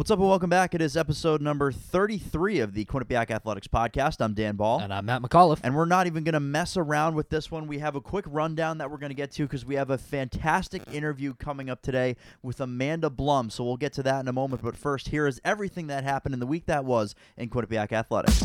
What's up and welcome back. It is episode number 33 of the Quinnipiac Athletics Podcast. I'm Dan Bahl. And I'm Matt McAuliffe. And we're not even going to mess around with this one. We have a quick rundown that we're going to get to because we have a fantastic interview coming up today with Amanda Blum. So we'll get to that in a moment. But first, here is everything that happened in the week that was in Quinnipiac Athletics.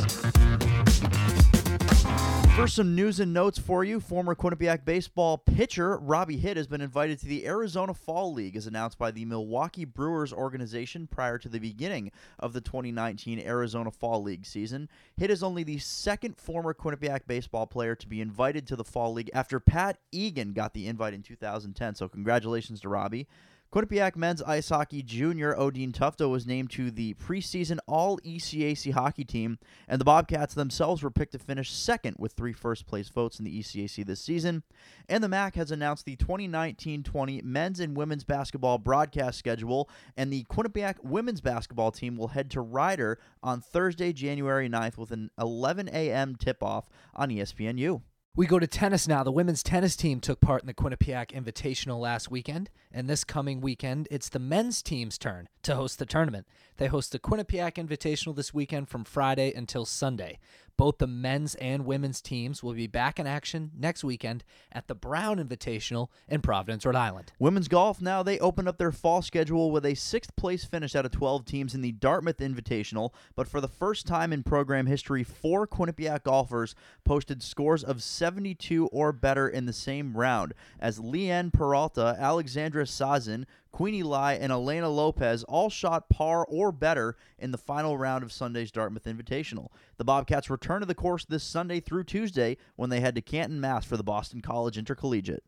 First, some news and notes for you. Former Quinnipiac baseball pitcher Robbie Hitt has been invited to the Arizona Fall League, as announced by the Milwaukee Brewers organization prior to the beginning of the 2019 Arizona Fall League season. Hitt is only the second former Quinnipiac baseball player to be invited to the Fall League after Pat Egan got the invite in 2010. So, congratulations to Robbie. Quinnipiac men's ice hockey junior Odin Tufto was named to the preseason All ECAC hockey team, and the Bobcats themselves were picked to finish second with three first place votes in the ECAC this season. And the MAAC has announced the 2019 20 men's and women's basketball broadcast schedule, and the Quinnipiac women's basketball team will head to Rider on Thursday, January 9th with an 11 a.m. tip off on ESPNU. We go to tennis now. The women's tennis team took part in the Quinnipiac Invitational last weekend, and this coming weekend, it's the men's team's turn to host the tournament. They host the Quinnipiac Invitational this weekend from Friday until Sunday. Both the men's and women's teams will be back in action next weekend at the Brown Invitational in Providence, Rhode Island. Women's golf now they open up their fall schedule with a sixth place finish out of 12 teams in the Dartmouth Invitational. But for the first time in program history, four Quinnipiac golfers posted scores of 72 or better in the same round as Leanne Peralta, Alexandra Sazin, Queenie Lai, and Elena Lopez all shot par or better in the final round of Sunday's Dartmouth Invitational. The Bobcats return to the course this Sunday through Tuesday when they head to Canton, Mass for the Boston College Intercollegiate.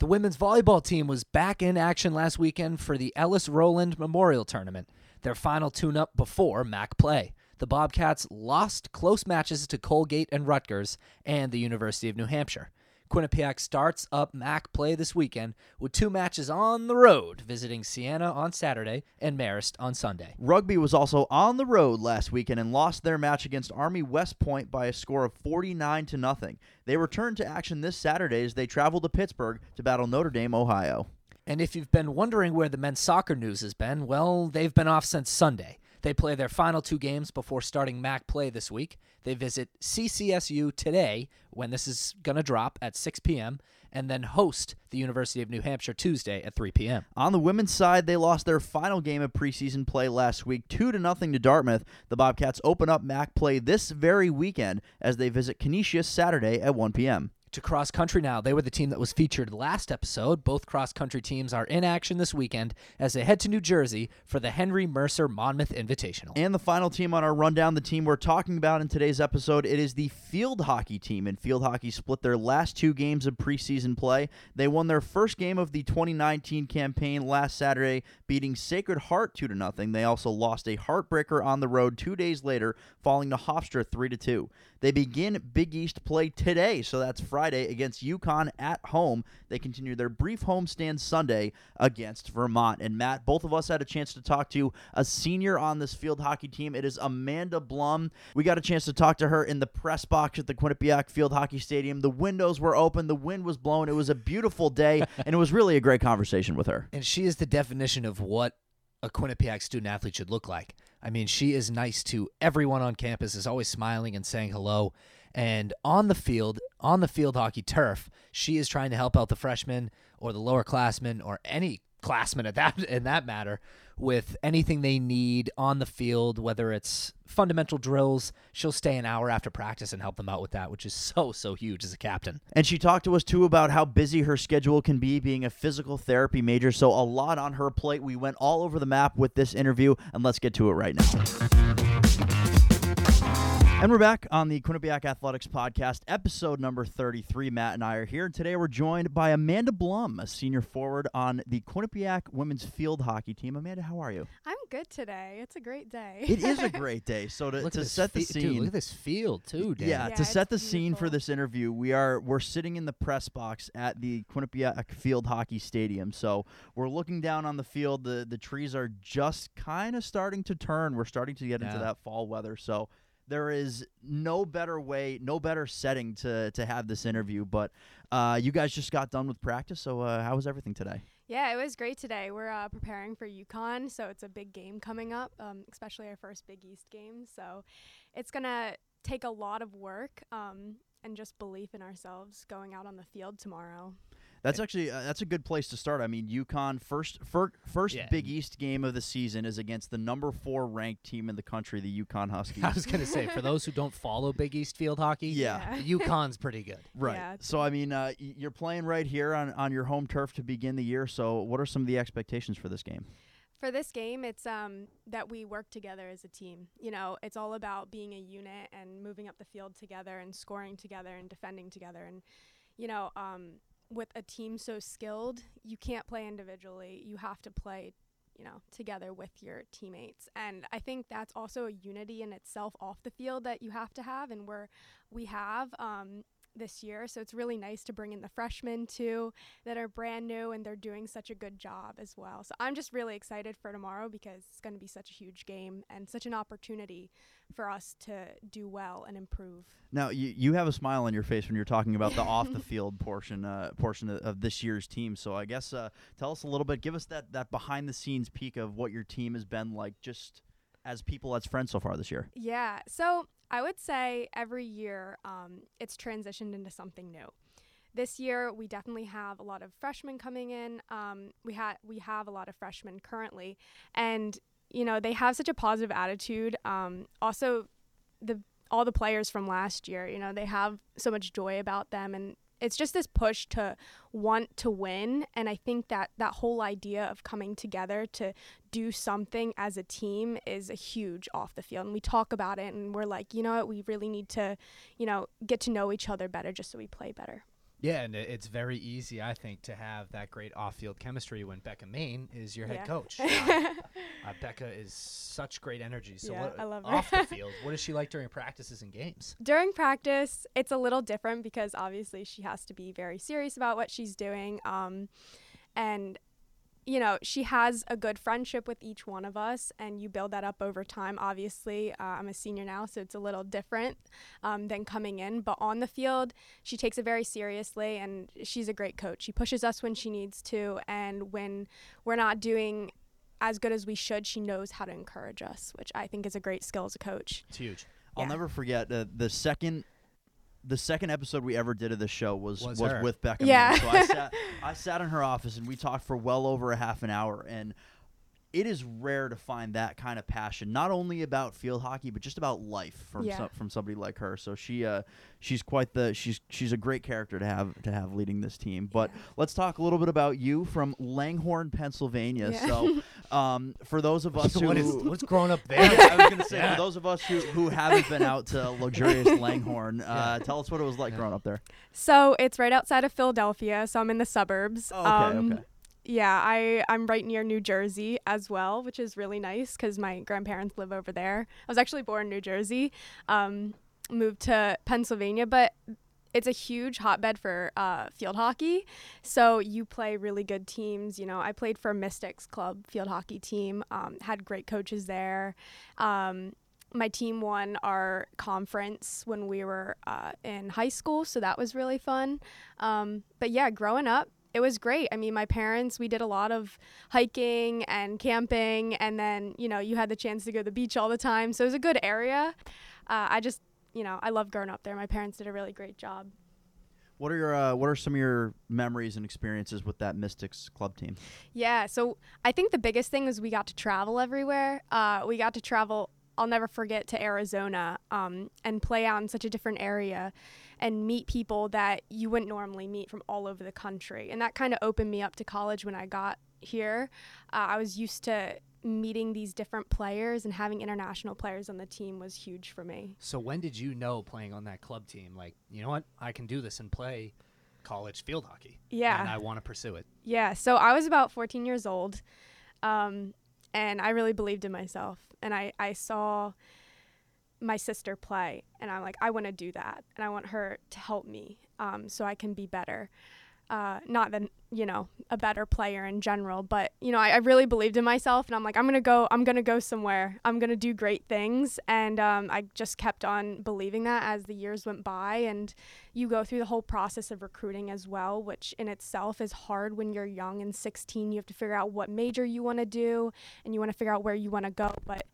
The women's volleyball team was back in action last weekend for the Ellis Rowland Memorial Tournament, their final tune up before MAAC play. The Bobcats lost close matches to Colgate and Rutgers and the University of New Hampshire. Quinnipiac starts up MAAC play this weekend with two matches on the road, visiting Siena on Saturday and Marist on Sunday. Rugby was also on the road last weekend and lost their match against Army West Point by a score of 49 to nothing. They return to action this Saturday as they travel to Pittsburgh to battle Notre Dame, Ohio. And if you've been wondering where the men's soccer news has been, well, they've been off since Sunday. They play their final two games before starting MAAC play this week. They visit CCSU today, when this is going to drop at 6 p.m., and then host the University of New Hampshire Tuesday at 3 p.m. On the women's side, they lost their final game of preseason play last week, two to nothing to Dartmouth. The Bobcats open up MAAC play this very weekend as they visit Canisius Saturday at 1 p.m. To cross country now. They were the team that was featured last episode. Both cross country teams are in action this weekend as they head to New Jersey for the Henry Mercer Monmouth Invitational. And the final team on our rundown, the team we're talking about in today's episode, it is the field hockey team. And field hockey split their last two games of preseason play. They won their first game of the 2019 campaign last Saturday, beating Sacred Heart 2 to nothing. They also lost a heartbreaker on the road 2 days later, falling to Hofstra 3 to 2. They begin Big East play today, so that's Friday against UConn at home. They continue their brief homestand Sunday against Vermont. And Matt, both of us had a chance to talk to a senior on this field hockey team. It is Amanda Blum. We got a chance to talk to her in the press box at the Quinnipiac Field Hockey Stadium. The windows were open, the wind was blowing. It was a beautiful day, and it was really a great conversation with her. And she is the definition of what a Quinnipiac student athlete should look like. I mean, she is nice to everyone on campus, is always smiling and saying hello. And on the field, on the field hockey turf, she is trying to help out the freshmen or the lower classmen or any classmen at that in that matter with anything they need on the field, whether it's fundamental drills. She'll stay an hour after practice and help them out with that, which is so, so huge as a captain. And she talked to us too about how busy her schedule can be being a physical therapy major. So, a lot on her plate. We went all over the map with this interview, and let's get to it right now. And we're back on the Quinnipiac Athletics Podcast, episode number 33. Matt and I are here. And Today we're joined by Amanda Blum, a senior forward on the Quinnipiac women's field hockey team. Amanda, how are you? I'm good today. It's a great day. It is a great day. So to, to set the fi- scene, Dude, look at this field too, Dan. Yeah, Yeah, to set the it's scene for this interview, we are we're sitting in the press box at the Quinnipiac Field Hockey Stadium. So we're looking down on the field. the The trees are just kind of starting to turn. We're starting to get into that fall weather. So there is no better way, no better setting to to have this interview. But uh, you guys just got done with practice. So uh, how was everything today? Yeah, it was great today. We're uh, preparing for UConn, so it's a big game coming up, um, especially our first Big East game. So it's gonna take a lot of work um, and just belief in ourselves going out on the field tomorrow. That's actually uh, that's a good place to start. I mean, UConn first fir- first Yeah. Big East game of the season is against the number four ranked team in the country, the UConn Huskies. I was gonna say for those who don't follow Big East Field hockey, Yeah. UConn's pretty good. Right. Yeah, so I mean, uh, you're playing right here on, on your home turf to begin the year. So what are some of the expectations for this game? For this game, it's um, that we work together as a team. You know, it's all about being a unit and moving up the field together and scoring together and defending together. And, you know, um, with a team so skilled, you can't play individually. You have to play, you know, together with your teammates. And I think that's also a unity in itself off the field that you have to have, and we're we have. Um, this year, so it's really nice to bring in the freshmen too that are brand new and they're doing such a good job as well. So I'm just really excited for tomorrow because it's going to be such a huge game and such an opportunity for us to do well and improve. Now you, you have a smile on your face when you're talking about the off the field portion uh, portion of, of this year's team. So I guess uh, tell us a little bit. Give us that that behind the scenes peek of what your team has been like, just as people as friends so far this year. Yeah. So I would say every year um, it's transitioned into something new. This year we definitely have a lot of freshmen coming in. Um, we had we have a lot of freshmen currently, and you know they have such a positive attitude. Um, also, the all the players from last year, you know, they have so much joy about them and it's just this push to want to win and I think that that whole idea of coming together to do something as a team is a huge off the field and we talk about it and we're like, you know what, we really need to, you know, get to know each other better just so we play better. Yeah, and it's very easy, I think, to have that great off-field chemistry when Becca Main is your head Yeah. coach. Uh, uh, Becca is such great energy. So Yeah, what, I love off the field, what is she like during practices and games? During practice, it's a little different because obviously she has to be very serious about what she's doing. Um, and, you know, she has a good friendship with each one of us, and you build that up over time. Obviously, uh, I'm a senior now, so it's a little different um, than coming in. But on the field, she takes it very seriously, and she's a great coach. She pushes us when she needs to, and when we're not doing as good as we should, she knows how to encourage us, which I think is a great skill as a coach. It's huge. I'll Yeah. never forget uh, the second the second episode we ever did of the show was Was was, with Becca. Yeah. Main. So I sat I sat in her office and we talked for well over a half an hour and it is rare to find that kind of passion, not only about field hockey, but just about life from Yeah. some, from somebody like her. So she, uh, she's quite the she's she's a great character to have to have leading this team. But Yeah. let's talk a little bit about you from Langhorne, Pennsylvania. Yeah. So, um, for those of us who what is what's growing up there? I was gonna say Yeah. for those of us who, who haven't been out to luxurious Langhorne, uh, tell us what it was like Yeah. growing up there. So it's right outside of Philadelphia, so I'm in the suburbs. Oh, okay, um, okay. Yeah, I I'm right near New Jersey as well, which is really nice because my grandparents live over there. I was actually born in New Jersey, um, moved to Pennsylvania, but it's a huge hotbed for uh, field hockey. So you play really good teams. You know, I played for Mystics Club field hockey team. Um, had great coaches there. Um, my team won our conference when we were uh, in high school, so that was really fun. Um, but yeah, growing up, it was great. I mean, my parents, we did a lot of hiking and camping, and then, you know, you had the chance to go to the beach all the time. So it was a good area. Uh, I just, you know, I love growing up there. My parents did a really great job. What are your uh, what are some of your memories and experiences with that Mystics club team? Yeah, so I think the biggest thing was we got to travel everywhere. Uh, we got to travel. I'll never forget to Arizona um, and play out in such a different area and meet people that you wouldn't normally meet from all over the country. And that kind of opened me up to college when I got here. Uh, I was used to meeting these different players and having international players on the team was huge for me. So when did you know playing on that club team, like you know what, I can do this and play college field hockey? Yeah. and I want to pursue it. Yeah, so I was about 14 years old. Um, and I really believed in myself. And I, I saw my sister play, and I'm like, I want to do that, and I want her to help me um, so I can be better. Uh, not that you know a better player in general, but you know I, I, really believed in myself, and I'm like I'm gonna go, I'm gonna go somewhere, I'm gonna do great things, and um, I just kept on believing that as the years went by, and you go through the whole process of recruiting as well, which in itself is hard when you're young and 16. You have to figure out what major you want to do, and you want to figure out where you want to go, but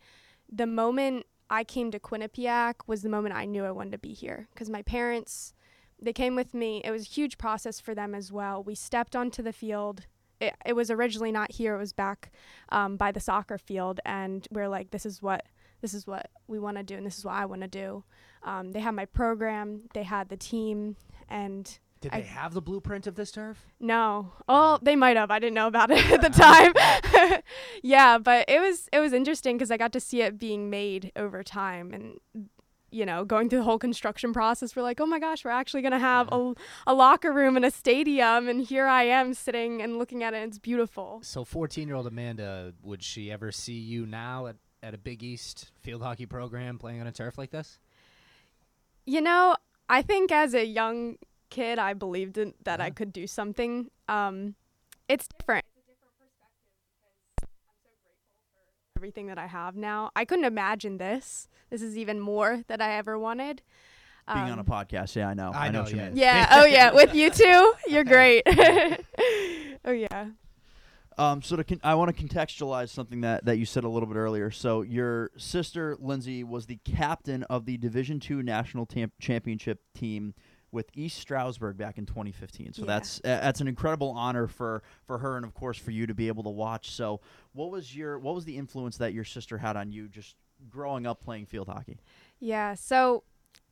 the moment I came to Quinnipiac was the moment I knew I wanted to be here because my parents they came with me. It was a huge process for them as well. We stepped onto the field. It, it was originally not here. It was back um, by the soccer field, and we are like, "This is what this is what we want to do, and this is what I want to do." Um, they had my program. They had the team, and did I, they have the blueprint of this turf? No. Oh, they might have. I didn't know about it at the time. yeah, but it was it was interesting because I got to see it being made over time, and you know, going through the whole construction process, we're like, oh my gosh, we're actually going to have a, mm-hmm. a locker room and a stadium. And here I am sitting and looking at it. it's beautiful. So, 14 year old Amanda, would she ever see you now at, at a Big East field hockey program playing on a turf like this? You know, I think as a young kid, I believed in, that yeah. I could do something. Um, it's different. everything that I have now. I couldn't imagine this. This is even more that I ever wanted. Um, Being on a um, podcast, yeah, I know. I, I know, know yeah. Yeah. oh, yeah. With you too, you're great. oh, yeah. Um, so to con- I want to contextualize something that, that you said a little bit earlier. So your sister Lindsay was the captain of the Division Two national tam- championship team with East Stroudsburg back in 2015. So yeah. that's uh, that's an incredible honor for for her and of course for you to be able to watch. So what was your what was the influence that your sister had on you just growing up playing field hockey? Yeah, so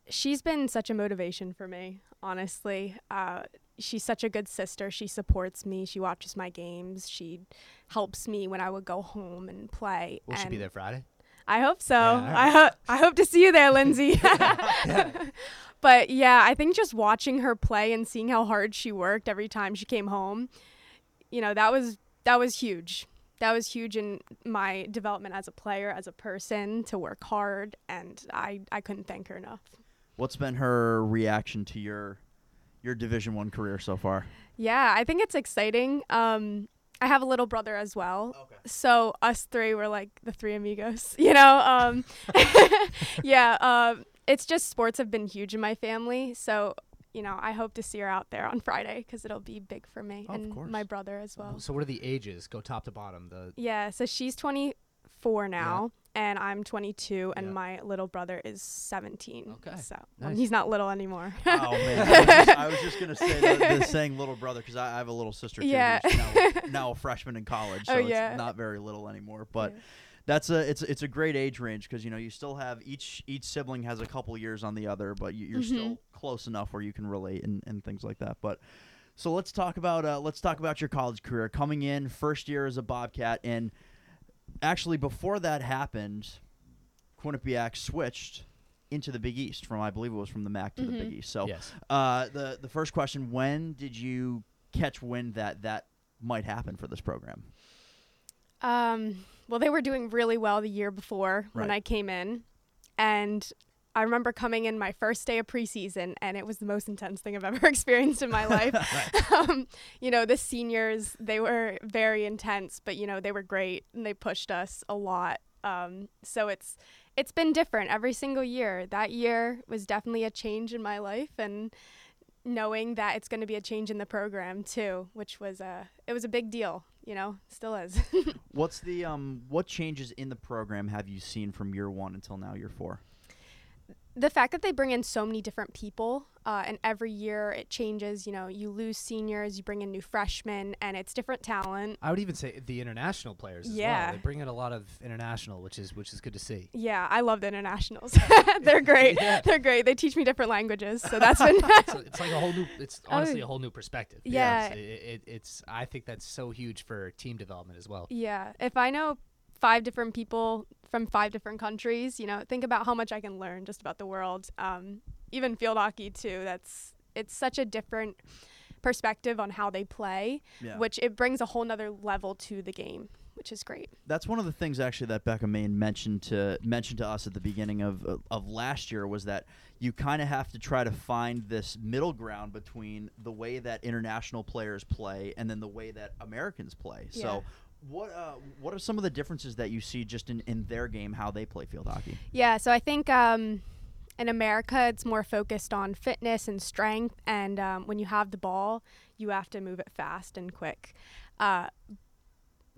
she's been such a motivation for me, honestly. Uh, she's such a good sister. She supports me. She watches my games. She helps me when I would go home and play. Will and she be there Friday? I hope so. Yeah, I hope I hope to see you there, Lindsay. yeah. But yeah, I think just watching her play and seeing how hard she worked every time she came home, you know, that was that was huge. That was huge in my development as a player, as a person, to work hard, and I I couldn't thank her enough. What's been her reaction to your your Division One career so far? Yeah, I think it's exciting. Um, I have a little brother as well. Okay. So us three were like the three amigos, you know. Um, yeah. Um, it's just sports have been huge in my family. So you know, I hope to see her out there on Friday because it'll be big for me oh, and my brother as well. So what are the ages? Go top to bottom. The yeah. So she's 24 now, yeah. and I'm 22, and yeah. my little brother is 17. Okay. So nice. um, he's not little anymore. oh man, I was, just, I was just, gonna say the, the saying little brother because I, I, have a little sister too. Yeah. Now, now, a freshman in college, oh, so oh, yeah. it's not very little anymore, but. Yeah that's a it's it's a great age range because you know you still have each each sibling has a couple years on the other, but you, are mm-hmm. still close enough where you can relate and, and things like that. But so let's talk about uh, let's talk about your college career. Coming in first year as a Bobcat, and actually before that happened, Quinnipiac switched into the Big East from I believe it was from the MAC to mm-hmm. the Big mm-hmm. East. So yes. uh, the the first question: When did you catch wind that that might happen for this program? Um well, they were doing really well the year before right. when I came in. And I remember coming in my first day of preseason, and it was the most intense thing I've ever experienced in my life. um, you know, the seniors, they were very intense, but, you know, they were great and they pushed us a lot. Um, so it's it's been different every single year. That year was definitely a change in my life, and knowing that it's going to be a change in the program too, which was a it was a big deal you know, still is. What's the um what changes in the program have you seen from year 1 until now year 4? The fact that they bring in so many different people uh, and every year it changes you know you lose seniors you bring in new freshmen and it's different talent. I would even say the international players yeah well. they bring in a lot of international which is which is good to see. Yeah i love the internationals. They're great. Yeah. they're great. They teach me different languages so that's been it's, it's, like a whole new it's oh, honestly oh, a whole new perspective. Yeah. It, it, it's i think that's so huge for team development as well. Yeah. If i know five different people from five different countries. You know, think about how much I can learn just about the world. Um, even field hockey too. That's it's such a different perspective on how they play, yeah. which it brings a whole nother level to the game. which is great. That's one of the things actually that Becca Main mentioned to mentioned to us at the beginning of of, of last year was that you kind of have to try to find this middle ground between the way that international players play and then the way that Americans play. Yeah. So what uh, what are some of the differences that you see just in, in their game how they play field hockey? Yeah, so I think um, in America it's more focused on fitness and strength, and um, when you have the ball, you have to move it fast and quick. Uh,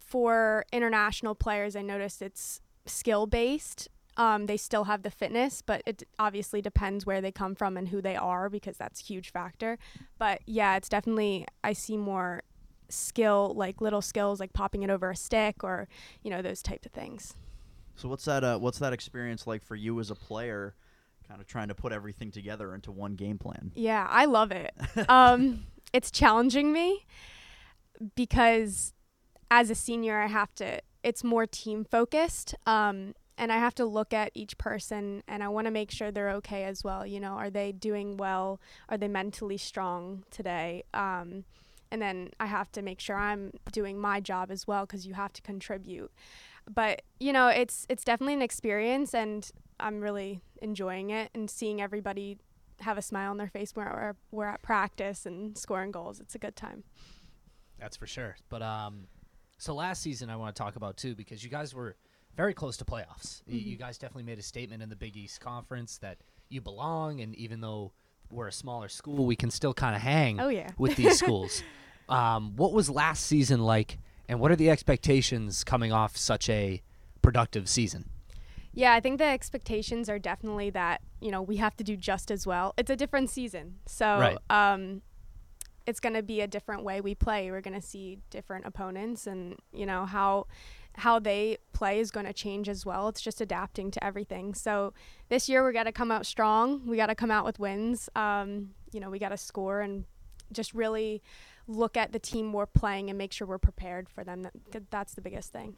for international players, I noticed it's skill based. Um, they still have the fitness, but it obviously depends where they come from and who they are because that's a huge factor. But yeah, it's definitely I see more skill, like little skills, like popping it over a stick or you know those types of things. So what's that uh, what's that experience like for you as a player kind of trying to put everything together into one game plan? Yeah, I love it. um, it's challenging me because as a senior, I have to, it's more team focused. Um, and I have to look at each person and I want to make sure they're okay as well. You know, are they doing well? Are they mentally strong today? Um, and then I have to make sure I'm doing my job as well because you have to contribute. But you know, it's it's definitely an experience, and I'm really enjoying it and seeing everybody have a smile on their face when we're, we're at practice and scoring goals. It's a good time. That's for sure. But um, so last season I want to talk about too because you guys were very close to playoffs. Y- You guys definitely made a statement in the Big East Conference that you belong, and even though we're a smaller school, we can still kind of hang Oh yeah. with these schools. Um, what was last season like, and what are the expectations coming off such a productive season? Yeah, I think the expectations are definitely that, you know, we have to do just as well. It's a different season. So, Right. um it's going to be a different way we play. We're going to see different opponents and, you know, how how they play is going to change as well. It's just adapting to everything. So, this year we got to come out strong. We got to come out with wins. Um, you know, we got to score and just really look at the team we're playing and make sure we're prepared for them. That, that's the biggest thing.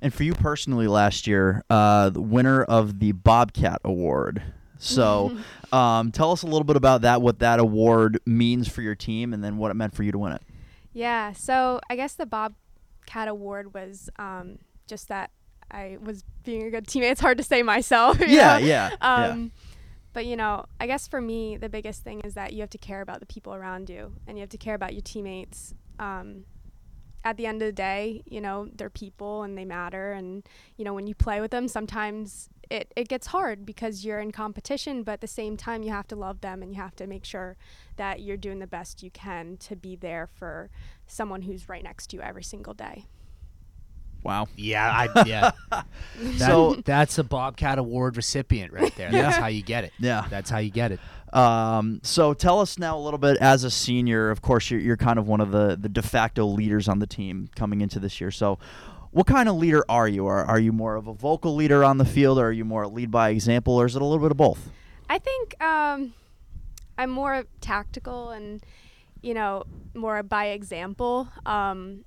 And for you personally, last year, uh, the winner of the Bobcat Award. So, um, tell us a little bit about that, what that award means for your team, and then what it meant for you to win it. Yeah, so I guess the Bobcat Award was um, just that I was being a good teammate. It's hard to say myself. Yeah, yeah, yeah. Um, But you know, I guess for me, the biggest thing is that you have to care about the people around you, and you have to care about your teammates. Um, at the end of the day, you know, they're people and they matter. And you know, when you play with them, sometimes it it gets hard because you're in competition. But at the same time, you have to love them and you have to make sure that you're doing the best you can to be there for someone who's right next to you every single day. Wow. Yeah, I yeah. That- So- that's a Bobcat Award recipient right there. Yeah. That's how you get it. Yeah. That's how you get it. Um, so tell us now a little bit as a senior. Of course, you're, you're kind of one of the, the de facto leaders on the team coming into this year. So, what kind of leader are you? Are, are you more of a vocal leader on the field, or are you more a lead by example, or is it a little bit of both? I think um, I'm more tactical and, you know, more by example. Um,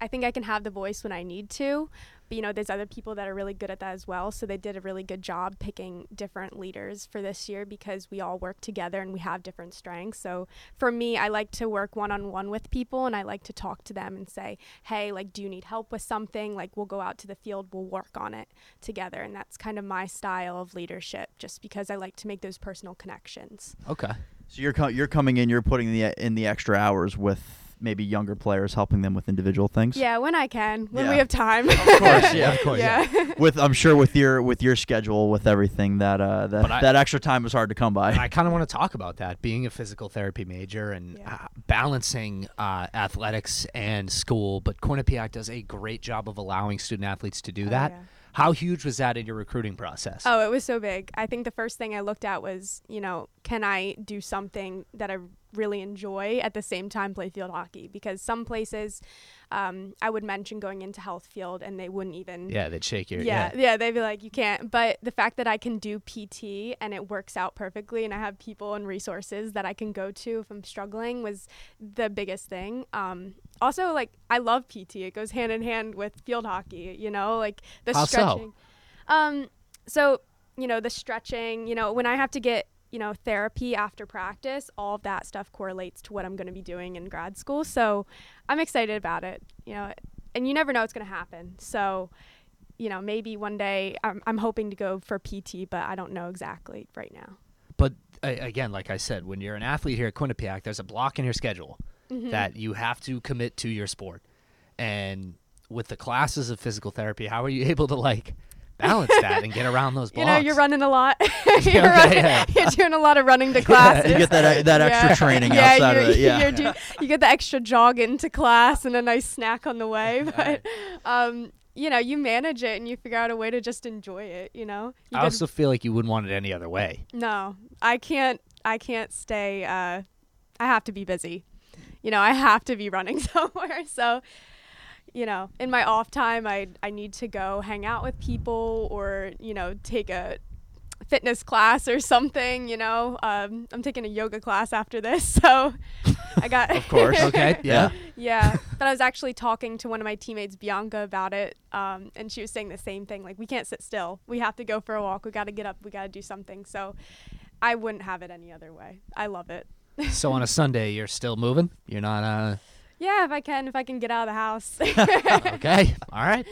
I think I can have the voice when I need to, but you know, there's other people that are really good at that as well. So they did a really good job picking different leaders for this year because we all work together and we have different strengths. So for me, I like to work one on one with people and I like to talk to them and say, hey, like, do you need help with something? Like, we'll go out to the field, we'll work on it together. And that's kind of my style of leadership just because I like to make those personal connections. Okay. So you're co- you're coming in, you're putting the in the extra hours with maybe younger players, helping them with individual things. Yeah, when I can, when Yeah. we have time. Of course, yeah, of course, yeah. With I'm sure with your with your schedule, with everything that uh, that I- that extra time is hard to come by. I kind of want to talk about that, being a physical therapy major and Yeah. uh, balancing uh, athletics and school. But Quinnipiac does a great job of allowing student athletes to do Oh, that. yeah. How huge was that in your recruiting process? Oh, it was so big. I think the first thing I looked at was, you know, can I do something that I really enjoy at the same time play field hockey? Because some places, um, I would mention going into health field and they wouldn't even. yeah, they'd shake your Yeah, yeah, they'd be like, you can't. But the fact that I can do PT and it works out perfectly, and I have people and resources that I can go to if I'm struggling, was the biggest thing. Um, also, like, I love PT. It goes hand in hand with field hockey. You know, like the How so? stretching. Um, so you know the stretching. You know, when I have to get you know therapy after practice, all of that stuff correlates to what I'm going to be doing in grad school. So I'm excited about it. You know, and you never know what's going to happen. So, you know, maybe one day I'm, I'm hoping to go for PT, but I don't know exactly right now. But uh, again, like I said, when you're an athlete here at Quinnipiac, there's a block in your schedule Mhm. that you have to commit to your sport. And with the classes of physical therapy, how are you able to like balance that and get around those You know, you're running a lot. You're, running, yeah. you're doing a lot of running to classes. You get that that extra Yeah. training yeah, outside of it. Yeah. you're do, you get the extra jog into class and a nice snack on the way. But, um, you know, you manage it and you figure out a way to just enjoy it. You know, you I also feel like you wouldn't want it any other way. no, I can't. I can't stay. Uh, I have to be busy. You know, I have to be running somewhere. So, you know, in my off time, I I need to go hang out with people or you know take a fitness class or something. You know, um, I'm taking a yoga class after this, so I got Of course. Okay. Yeah. yeah, but I was actually talking to one of my teammates, Bianca, about it, um, and she was saying the same thing. Like, we can't sit still. We have to go for a walk. We got to get up. We got to do something. So, I wouldn't have it any other way. I love it. so on a Sunday, you're still moving. You're not. uh Yeah, if I can, if I can get out of the house. Okay. All right.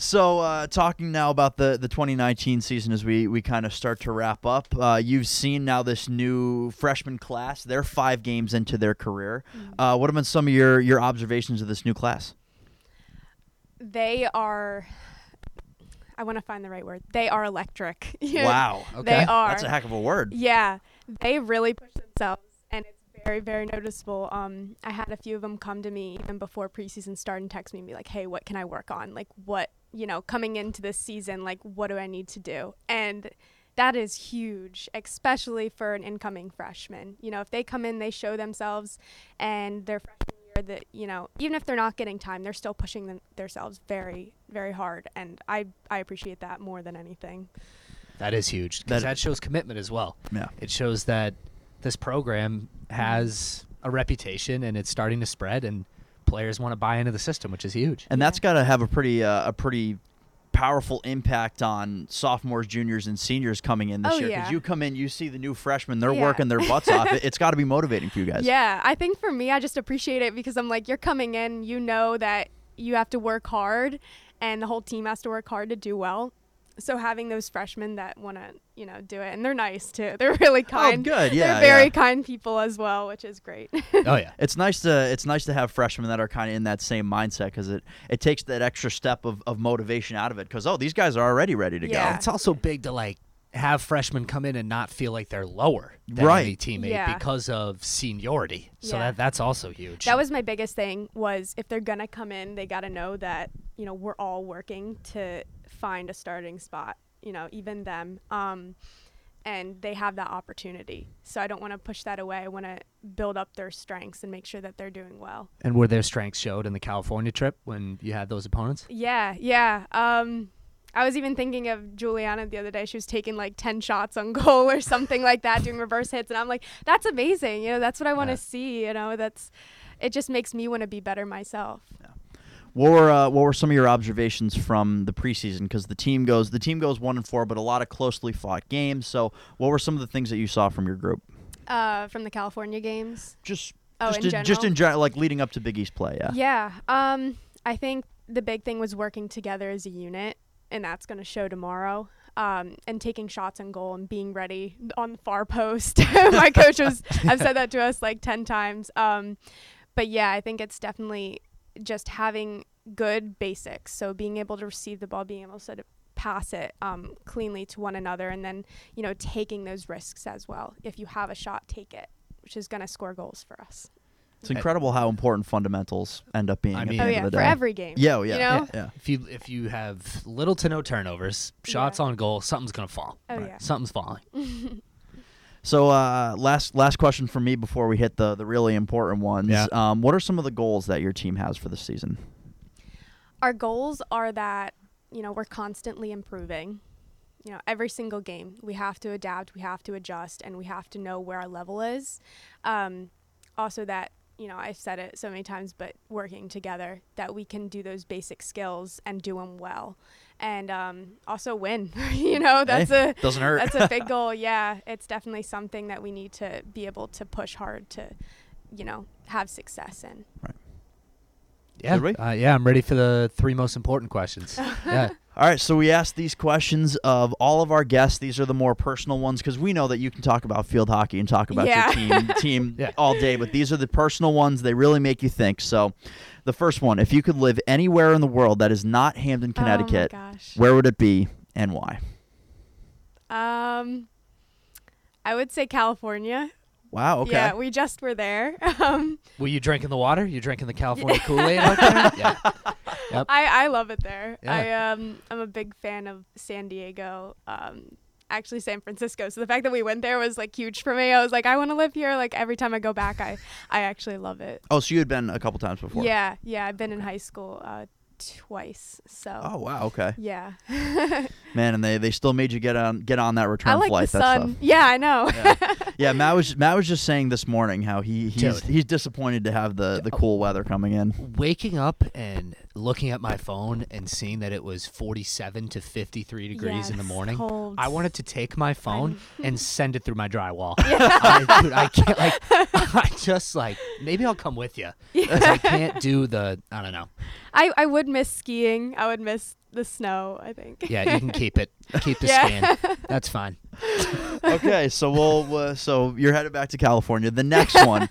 So, uh, talking now about the, the 2019 season as we, we kind of start to wrap up, uh, you've seen now this new freshman class. They're five games into their career. Uh, what have been some of your, your observations of this new class? they are. I want to find the right word. They are electric. Wow. Okay. They are. That's a heck of a word. Yeah, they really push themselves, very, very noticeable. Um, I had a few of them come to me even before preseason started and text me and be like, "Hey, what can I work on? Like, what you know, coming into this season, like, what do I need to do?" And that is huge, especially for an incoming freshman. You know, if they come in, they show themselves, and their freshman year, that you know, even if they're not getting time, they're still pushing them themselves very, very hard, and I I appreciate that more than anything. That is huge because That- that shows commitment as well. Yeah. It shows that this program has a reputation and it's starting to spread, and players want to buy into the system, which is huge. And that's got to have a pretty uh, a pretty powerful impact on sophomores, juniors, and seniors coming in this Oh, year. Because yeah. you come in, you see the new freshmen, they're Yeah. working their butts off. It, it's got to be motivating for you guys. Yeah, I think for me, I just appreciate it because I'm like, you're coming in, you know that you have to work hard, and the whole team has to work hard to do well. So having those freshmen that want to, you know, do it, and they're nice too. They're really oh, kind. Oh, good. Yeah. they're very yeah. kind people as well, which is great. oh yeah. It's nice to it's nice to have freshmen that are kind of in that same mindset because it, it takes that extra step of, of motivation out of it. Because oh, these guys are already ready to Yeah. go. It's also big to like have freshmen come in and not feel like they're lower than Right. any teammate Yeah. because of seniority. So Yeah. that that's also huge. that was my biggest thing was if they're gonna come in, they gotta know that you know we're all working to find a starting spot. You know, even them. Um, and they have that opportunity. So I don't want to push that away. I want to build up their strengths and make sure that they're doing well. and were their strengths showed in the California trip when you had those opponents? Yeah, yeah. Um, I was even thinking of Juliana the other day. She was taking like 10 shots on goal or something like that, doing reverse hits. And I'm like, that's amazing. You know, that's what I want to Yeah. see. You know, that's, it just makes me want to be better myself. Yeah. What were uh, what were some of your observations from the preseason? Because the team goes the team goes one and four, but a lot of closely fought games. So what were some of the things that you saw from your group? Uh, from the California games. Just Oh, just in in, general? just in general, like leading up to Big East play. Yeah. Yeah. Um, I think the big thing was working together as a unit, and that's going to show tomorrow. Um, and taking shots on goal and being ready on the far post. My coach was, I've said that to us like 10 times. Um, but yeah, I think it's definitely just having good basics. So being able to receive the ball, being able to pass it um, cleanly to one another, and then, you know, taking those risks as well. If you have a shot, take it, which is going to score goals for us. It's incredible how important fundamentals end up being. I at mean- the Oh end yeah, of the for day. every game. Yeah, oh, yeah, You know? yeah. If you if you have little to no turnovers, shots Yeah. on goal, something's gonna fall. Oh Right. yeah. Something's falling. So uh, last last question for me before we hit the the really important ones. Yeah. Um, what are some of the goals that your team has for the season? Our goals are that you know we're constantly improving. You know, every single game we have to adapt, we have to adjust, and we have to know where our level is. Um, also, that you know I've said it so many times, but working together, that we can do those basic skills and do them well, and um, also win. you know, that's Hey, a doesn't hurt. that's a big goal. Yeah, it's definitely something that we need to be able to push hard to, you know, have success in. Yeah, we? uh, yeah, I'm ready for the three most important questions. yeah, All right, so we asked these questions of all of our guests. These are the more personal ones because we know that you can talk about field hockey and talk about Yeah. your team team Yeah. all day, but these are the personal ones. They really make you think. So, the first one: if you could live anywhere in the world that is not Hamden, Connecticut, Oh where would it be and why? Um, I would say California. Wow. Okay. Yeah, we just were there. Um, were you drinking the water? You drinking the California Kool Aid out there? Yeah. Yep. I I love it there. Yeah. I um I'm a big fan of San Diego. Um, actually San Francisco. So the fact that we went there was like huge for me. I was like, I want to live here. Like every time I go back, I I actually love it. oh, so you had been a couple times before? Yeah, yeah. I've been in high school uh twice. So Oh wow. Okay. yeah. Man, and they, they still made you get on get on that return I like flight. the That's sun. tough. Yeah, I know. Yeah. yeah, Matt was Matt was just saying this morning how he he's Dude. he's disappointed to have the the cool weather coming in. Waking up and looking at my phone and seeing that it was 47 to 53 degrees in the Yes, morning, cold. I wanted to take my phone and send it through my drywall. Yeah. I, dude, I can't like. I just like maybe I'll come with you because I can't do the. I don't know. I I would miss skiing. I would miss the snow. I think. Yeah, you can keep it. Keep the Yeah. skin. That's fine. okay, so we'll uh, so you're headed back to California. The next one,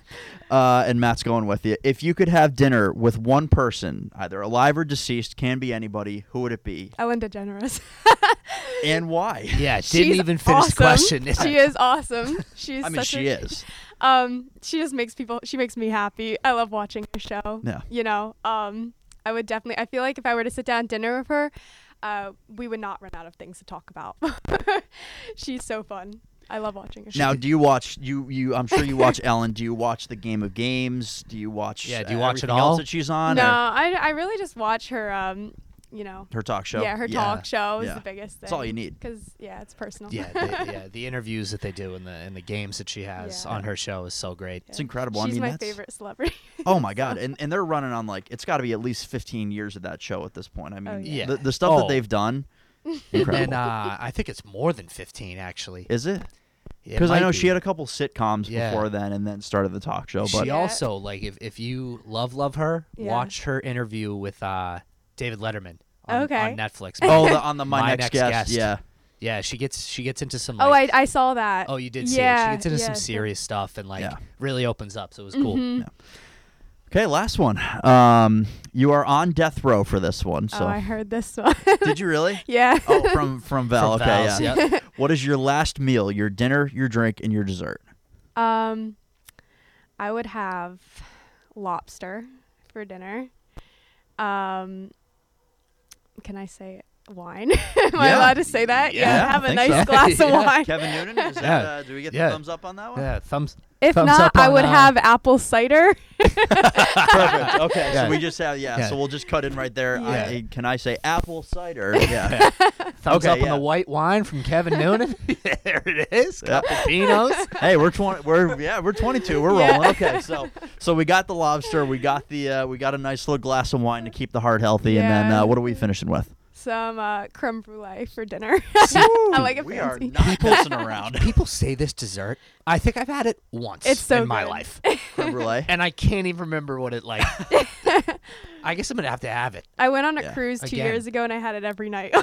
uh, and Matt's going with you. If you could have dinner with one person, either alive or deceased, can be anybody, who would it be, Ellen DeGeneres. and why? Yeah, didn't She's even finish awesome. the question. She is awesome. She's I mean, such she a, is. Um, she just makes people. She makes me happy. I love watching her show. Yeah. You know. Um, I would definitely. I feel like if I were to sit down dinner with her, uh, we would not run out of things to talk about. She's so fun. I love watching her. Now, do you watch you you? I'm sure you watch Ellen. Do you watch the Game of Games? Do you watch? Yeah, do you uh, watch it everything else all? that she's on? no, or I I really just watch her. Um, you know. her talk show. Yeah, her talk show is Yeah. the biggest thing. That's all you need. Because yeah, it's personal. Yeah, the, yeah. The interviews that they do and the and the games that she has Yeah. on her show is so great. It's incredible. She's I mean, my that's, favorite celebrity. Oh my god, and and they're running on like it's got to be at least 15 years of that show at this point. I mean, Oh, yeah. the, the stuff Oh. that they've done, And incredible. then uh, I think it's more than 15 actually. Is it? It Because I know be. she had a couple sitcoms Yeah. before then, and then started the talk show. But She also like if if you love love her, Yeah. watch her interview with uh, David Letterman on, Okay. on Netflix. oh, the, on the my, My next, Next guest, Guest. yeah. yeah, she gets she gets into some. oh, I I saw that. oh, you did see it. yeah, She gets into yeah, some so- serious stuff and like Yeah. really opens up. So it was cool. Mhm. Yeah. Okay, last one. Um, you are on death row for this one. So Oh, I heard this one. did you really? yeah. Oh, from from Val. From okay, Val's, yeah. yep. What is your last meal? Your dinner, your drink, and your dessert. Um, I would have lobster for dinner. Um, can I say wine? Am I allowed to say that? Yeah, I have a nice so. glass of Yeah. wine. Kevin Noonan, is that, uh, do we get Yeah. the thumbs up on that one? Yeah, thumbs. If Thumbs not, up I would uh, have apple cider. Perfect. Okay, Yeah. so we just have yeah, Yeah. So we'll just cut in right there. Yeah. I, can I say apple cider? Yeah. Thumbs Okay, up on the white wine from Kevin Noonan. there it is. Yep. Couple hey, we're twenty. We're yeah, we're twenty-two. We're Yeah. rolling. Okay, so so we got the lobster. We got the uh, we got a nice little glass of wine to keep the heart healthy, and then uh, what are we finishing with? Some uh, creme brulee for dinner. I like it we are fancy. not messing around. People say this dessert. I think I've had it once It's so in my good. life, Creme brulee. and I can't even remember what it like. I guess I'm gonna have to have it. I went on a Yeah. cruise two Again. years ago and I had it every night.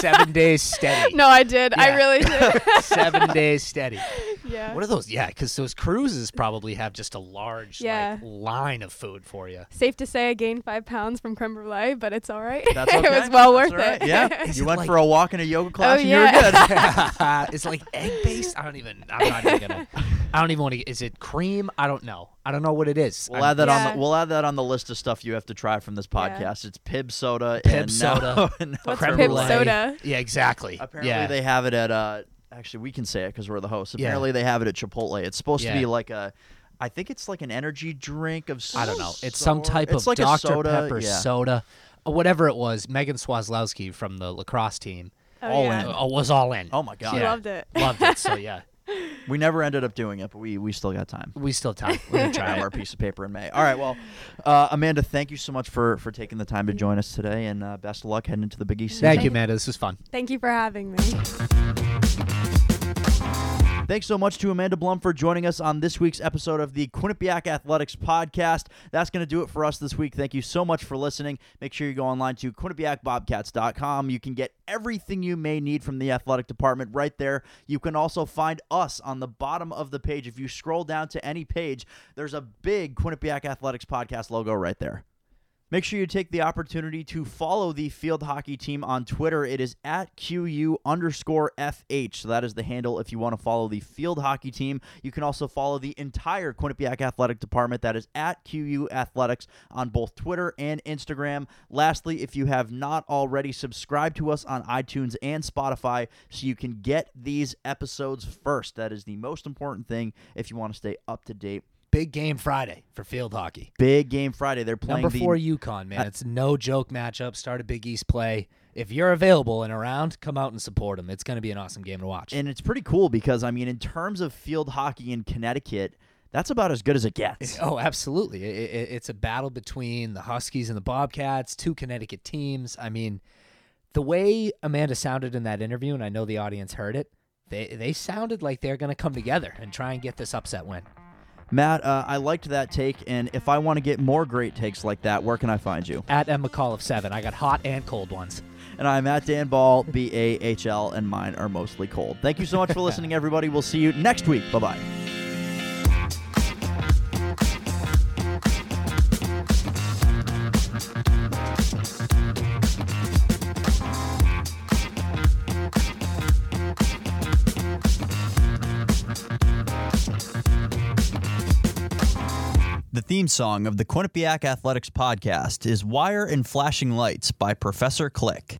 Seven days steady. no, I did. I Yeah. really did. Seven days steady. yeah. What are those? Yeah, because those cruises probably have just a large Yeah. like, line of food for you. Safe to say I gained five pounds from creme brulee, but it's all right. That's okay. it was well That's worth all right. it. Yeah, Is you it went like- for a walk in a yoga class, and yeah. you were good. it's like egg based. I don't even. I'm not even gonna. I don't even want to. Is it cream? I don't know. I don't know what it is. We'll I'm- add that on the we'll add that on the list of stuff you have to try from this Yeah. podcast. It's Pibb soda. Pibb and soda. now- and What's creme Pibb brulee. soda? Yeah, exactly. Apparently yeah. they have it at uh actually we can say it because we're the hosts. Yeah. Apparently they have it at Chipotle. It's supposed to be like a I think it's like an energy drink of I don't know. It's some sort. type It's of like a Dr soda, Pepper yeah. soda, or whatever it was. Megan Swazlowski from the lacrosse team Oh, All yeah. in. uh, was all in. Oh my god. She Yeah. loved it. Loved it. So yeah, We never ended up doing it, but we we still got time. we still have time. We're gonna try our piece of paper in May. All right, well, uh, Amanda, thank you so much for for taking the time to join us today, and uh, best of luck heading into the Big East. Thank season. you, Amanda. This was fun. Thank you for having me. Mm-hmm. Thanks so much to Amanda Blum for joining us on this week's episode of the Quinnipiac Athletics Podcast. That's going to do it for us this week. Thank you so much for listening. Make sure you go online to QuinnipiacBobcats.com. You can get everything you may need from the athletic department right there. You can also find us on the bottom of the page. If you scroll down to any page, there's a big Quinnipiac Athletics Podcast logo right there. Make sure you take the opportunity to follow the field hockey team on Twitter. It is at QU underscore FH. So that is the handle if you want to follow the field hockey team. You can also follow the entire Quinnipiac Athletic Department. That is at QU Athletics on both Twitter and Instagram. Lastly, if you have not already, subscribe to us on iTunes and Spotify so you can get these episodes first. That is the most important thing if you want to stay up to date Big game Friday for field hockey. Big game Friday. They're playing Number the four UConn, man. It's no joke matchup. Start a Big East play. If you're available and around, come out and support them. It's going to be an awesome game to watch. and it's pretty cool because I mean, in terms of field hockey in Connecticut, that's about as good as it gets. Oh, absolutely. It, it, it's a battle between the Huskies and the Bobcats, two Connecticut teams. I mean, the way Amanda sounded in that interview, and I know the audience heard it, they, they sounded like they're going to come together and try and get this upset win. Matt, uh, I liked that take, and if I want to get more great takes like that, where can I find you? At M. McAuliffe 7. I got hot and cold ones. And I'm at Dan Bahl, B A H L, and mine are mostly cold. Thank you so much for listening, everybody. We'll see you next week. Bye bye. Theme song of the Quinnipiac Athletics podcast is Wire and Flashing Lights by Professor Kliq.